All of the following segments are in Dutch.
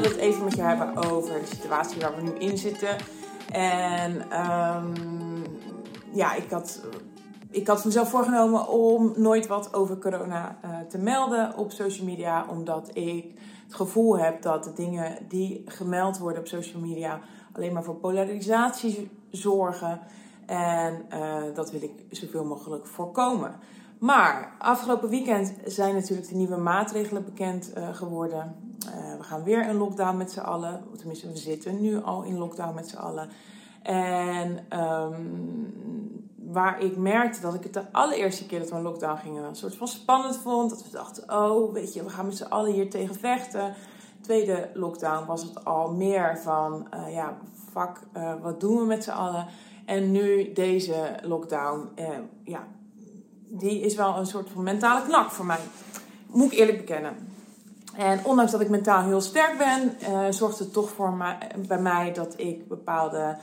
wilde het even met je hebben over de situatie waar we nu in zitten. En ehm, ja, ik had, ik had mezelf voorgenomen om nooit wat over corona uh, te melden op social media. Omdat ik het gevoel heb dat de dingen die gemeld worden op social media alleen maar voor polarisatie zorgen. En uh, dat wil ik zoveel mogelijk voorkomen. Maar afgelopen weekend zijn natuurlijk de nieuwe maatregelen bekend uh, geworden. Uh, we gaan weer in lockdown met z'n allen. Tenminste, we zitten nu al in lockdown met z'n allen. En um, waar ik merkte dat ik het de allereerste keer dat we in lockdown gingen een soort van spannend vond. Dat we dachten, oh weet je, we gaan met z'n allen hier tegen vechten. Tweede lockdown was het al meer van, uh, ja, fuck, wat doen we met z'n allen? En nu deze lockdown, ja, die is wel een soort van mentale knak voor mij. Moet ik eerlijk bekennen. En ondanks dat ik mentaal heel sterk ben, uh, zorgt het toch voor mij, bij mij dat ik bepaalde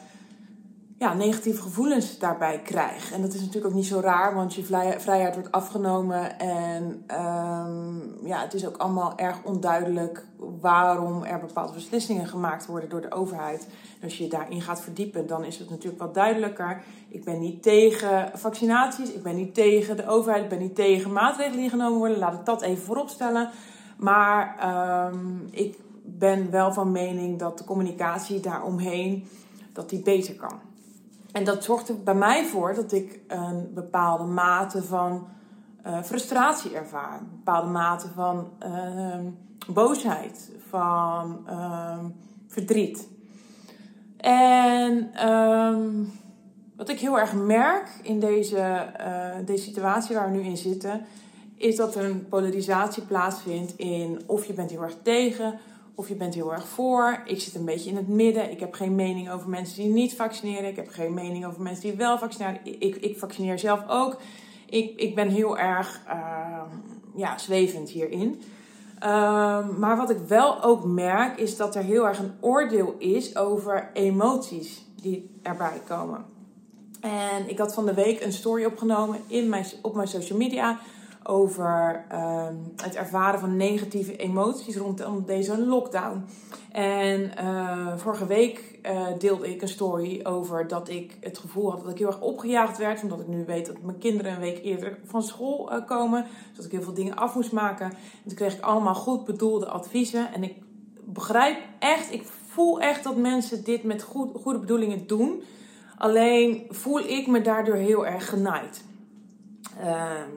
ja, negatieve gevoelens daarbij krijg. En dat is natuurlijk ook niet zo raar, want je vrijheid wordt afgenomen. En um, ja, het is ook allemaal erg onduidelijk waarom er bepaalde beslissingen gemaakt worden door de overheid. En als je daarin gaat verdiepen, dan is het natuurlijk wat duidelijker. Ik ben niet tegen vaccinaties, ik ben niet tegen de overheid, ik ben niet tegen maatregelen die genomen worden. Laat ik dat even voorop stellen. Maar um, ik ben wel van mening dat de communicatie daaromheen dat die beter kan. En dat zorgt er bij mij voor dat ik een bepaalde mate van uh, frustratie ervaar. Een bepaalde mate van uh, boosheid, van uh, verdriet. En wat ik heel erg merk in deze, uh, deze situatie waar we nu in zitten, is dat er een polarisatie plaatsvindt in of je bent heel erg tegen of je bent heel erg voor. Ik zit een beetje in het midden. Ik heb geen mening over mensen die niet vaccineren. Ik heb geen mening over mensen die wel vaccineren. Ik, ik vaccineer zelf ook. Ik, ik ben heel erg uh, ja, zwevend hierin. Uh, maar wat ik wel ook merk is dat er heel erg een oordeel is over emoties die erbij komen. En ik had van de week een story opgenomen in mijn, op mijn social media over uh, het ervaren van negatieve emoties rondom deze lockdown. En uh, vorige week uh, deelde ik een story over dat ik het gevoel had dat ik heel erg opgejaagd werd. Omdat ik nu weet dat mijn kinderen een week eerder van school uh, komen. Dus dat ik heel veel dingen af moest maken. En toen kreeg ik allemaal goed bedoelde adviezen. En ik begrijp echt, ik voel echt dat mensen dit met goed, goede bedoelingen doen. Alleen voel ik me daardoor heel erg genaaid. Ehm,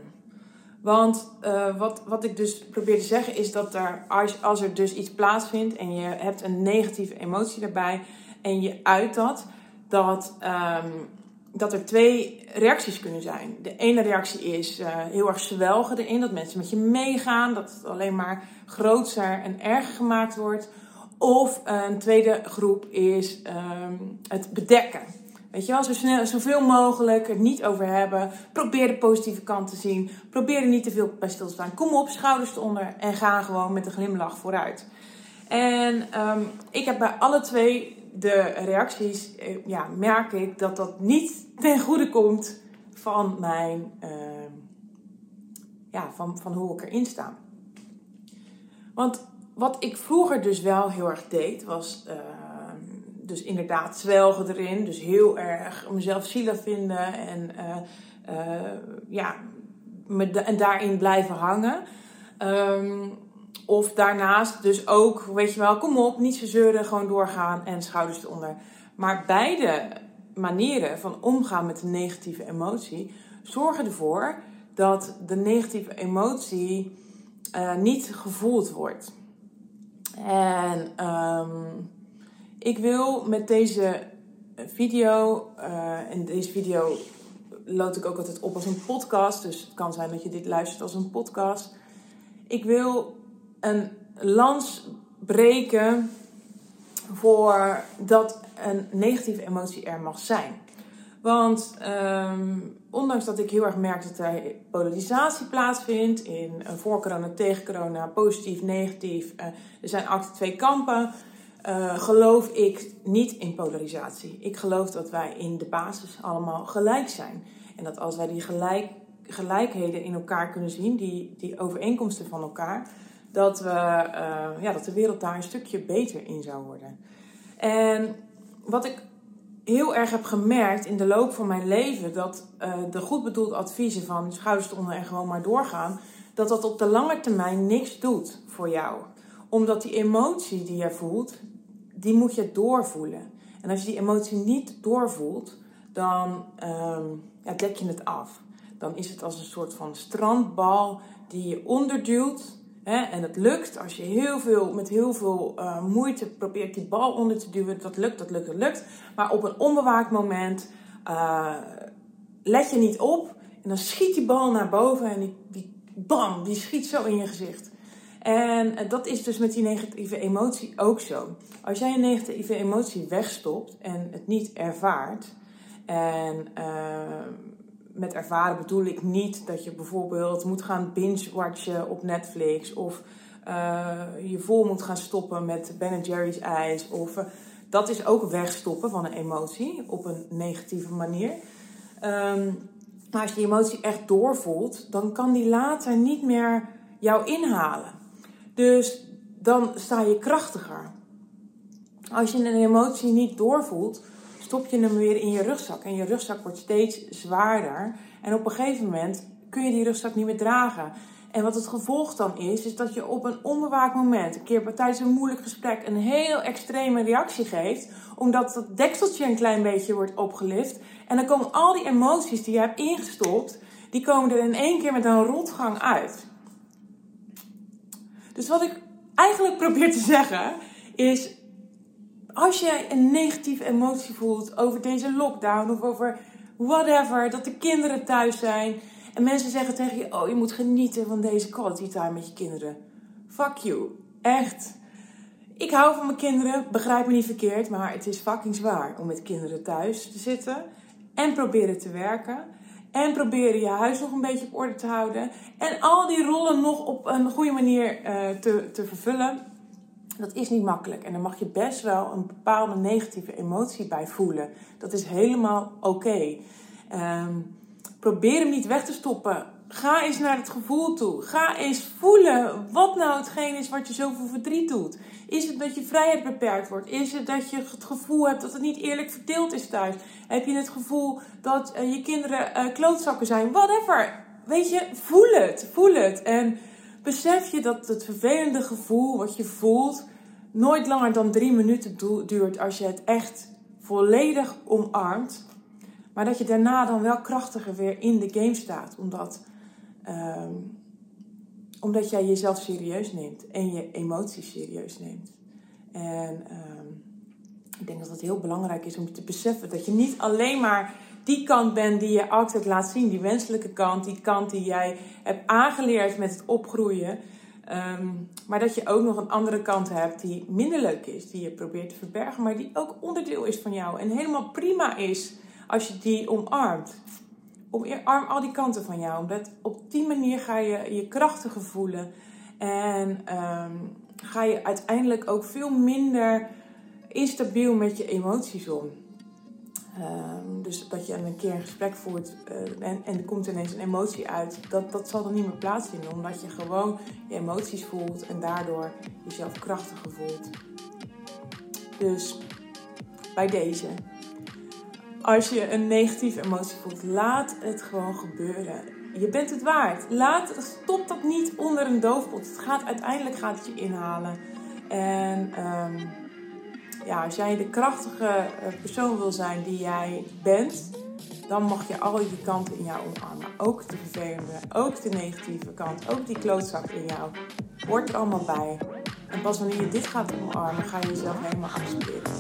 want uh, wat, wat ik dus probeer te zeggen is dat er, als, er dus iets plaatsvindt en je hebt een negatieve emotie daarbij en je uit dat, dat, um, dat er twee reacties kunnen zijn. De ene reactie is uh, heel erg zwelgen erin, dat mensen met je meegaan, dat het alleen maar groter en erger gemaakt wordt. Of een tweede groep is um, het bedekken. Weet je wel, zo snel, zoveel mogelijk er niet over hebben. Probeer de positieve kant te zien. Probeer er niet te veel bij stil te staan. Kom op, schouders eronder en ga gewoon met een glimlach vooruit. En um, ik heb bij alle twee de reacties, eh, ja, merk ik dat dat niet ten goede komt van mijn, uh, ja, van, van hoe ik erin sta. Want wat ik vroeger dus wel heel erg deed, was uh, dus inderdaad zwelgen erin. Dus heel erg mezelf zielig vinden en uh, uh, ja, en daarin blijven hangen. Um, of daarnaast dus ook, weet je wel, kom op, niet verzeuren, gewoon doorgaan en schouders eronder. Maar beide manieren van omgaan met de negatieve emotie zorgen ervoor dat de negatieve emotie uh, niet gevoeld wordt. En um, ik wil met deze video, uh, en deze video lood ik ook altijd op als een podcast, dus het kan zijn dat je dit luistert als een podcast. Ik wil een lans breken voor dat een negatieve emotie er mag zijn. Want um, ondanks dat ik heel erg merk dat er polarisatie plaatsvindt in uh, voor corona, tegen corona, positief, negatief, er zijn altijd twee kampen uh, geloof ik niet in polarisatie. Ik geloof dat wij in de basis allemaal gelijk zijn. En dat als wij die gelijk, gelijkheden in elkaar kunnen zien, die, die overeenkomsten van elkaar, dat, we, eh, ja, dat de wereld daar een stukje beter in zou worden. En wat ik heel erg heb gemerkt in de loop van mijn leven, dat uh, de goed bedoelde adviezen van schouders eronder en gewoon maar doorgaan, dat dat op de lange termijn niks doet voor jou. Omdat die emotie die je voelt, die moet je doorvoelen. En als je die emotie niet doorvoelt, dan um, ja, dek je het af. Dan is het als een soort van strandbal die je onderduwt. Hè, en het lukt als je heel veel, met heel veel uh, moeite probeert die bal onder te duwen. Dat lukt, dat lukt, dat lukt. Maar op een onbewaakt moment uh, let je niet op. En dan schiet die bal naar boven en die, die bam, die schiet zo in je gezicht. En eh, dat is dus met die negatieve emotie ook zo. Als jij een negatieve emotie wegstopt en het niet ervaart. En uh, met ervaren bedoel ik niet dat je bijvoorbeeld moet gaan binge-watchen op Netflix. Of uh, je vol moet gaan stoppen met Ben Jerry's ijs. Of, dat is ook wegstoppen van een emotie op een negatieve manier. Um, maar als je die emotie echt doorvoelt, dan kan die later niet meer jou inhalen. Dus dan sta je krachtiger. Als je een emotie niet doorvoelt, stop je hem weer in je rugzak. En je rugzak wordt steeds zwaarder. En op een gegeven moment kun je die rugzak niet meer dragen. En wat het gevolg dan is, is dat je op een onbewaakt moment, een keer tijdens een moeilijk gesprek, een heel extreme reactie geeft. Omdat dat dekseltje een klein beetje wordt opgelift. En dan komen al die emoties die je hebt ingestopt, die komen er in één keer met een rotgang uit. Dus wat ik eigenlijk probeer te zeggen is, als jij een negatieve emotie voelt over deze lockdown of over whatever, dat de kinderen thuis zijn en mensen zeggen tegen je, oh je moet genieten van deze quality time met je kinderen. Fuck you. Echt. Ik hou van mijn kinderen, begrijp me niet verkeerd, maar het is fucking zwaar om met kinderen thuis te zitten en proberen te werken. En proberen je huis nog een beetje op orde te houden. En al die rollen nog op een goede manier uh, te, te vervullen. Dat is niet makkelijk. En dan mag je best wel een bepaalde negatieve emotie bij voelen. Dat is helemaal oké. Um, probeer hem niet weg te stoppen. Ga eens naar het gevoel toe. Ga eens voelen wat nou hetgeen is wat je zoveel verdriet doet. Is het dat je vrijheid beperkt wordt? Is het dat je het gevoel hebt dat het niet eerlijk verdeeld is thuis? Heb je het gevoel dat uh, je kinderen uh, klootzakken zijn? Whatever. Weet je, voel het. Voel het. En besef je dat het vervelende gevoel wat je voelt nooit langer dan drie minuten duurt als je het echt volledig omarmt. Maar dat je daarna dan wel krachtiger weer in de game staat. Omdat, um, omdat jij jezelf serieus neemt. En je emoties serieus neemt. En um, ik denk dat het heel belangrijk is om te beseffen dat je niet alleen maar die kant bent die je altijd laat zien. Die wenselijke kant. Die kant die jij hebt aangeleerd met het opgroeien. Um, maar dat je ook nog een andere kant hebt die minder leuk is. Die je probeert te verbergen. Maar die ook onderdeel is van jou. En helemaal prima is als je die omarmt. Omarm al die kanten van jou. Omdat op die manier ga je je krachtiger voelen. En um, ga je uiteindelijk ook veel minder instabiel met je emoties om. Um, dus dat je een keer een gesprek voert uh, en, en er komt ineens een emotie uit, dat, dat zal dan niet meer plaatsvinden. Omdat je gewoon je emoties voelt en daardoor jezelf krachtiger voelt. Dus bij deze als je een negatieve emotie voelt, laat het gewoon gebeuren. Je bent het waard. Laat, stop dat niet onder een doofpot. Het gaat, uiteindelijk gaat het je inhalen. En um, ja, als jij de krachtige eh, persoon wil zijn die jij bent, dan mag je al die kanten in jou omarmen. Ook de vervelende, ook de negatieve kant, ook die klootzak in jou. Hoort er allemaal bij. En pas wanneer je dit gaat omarmen, ga je jezelf helemaal accepteren.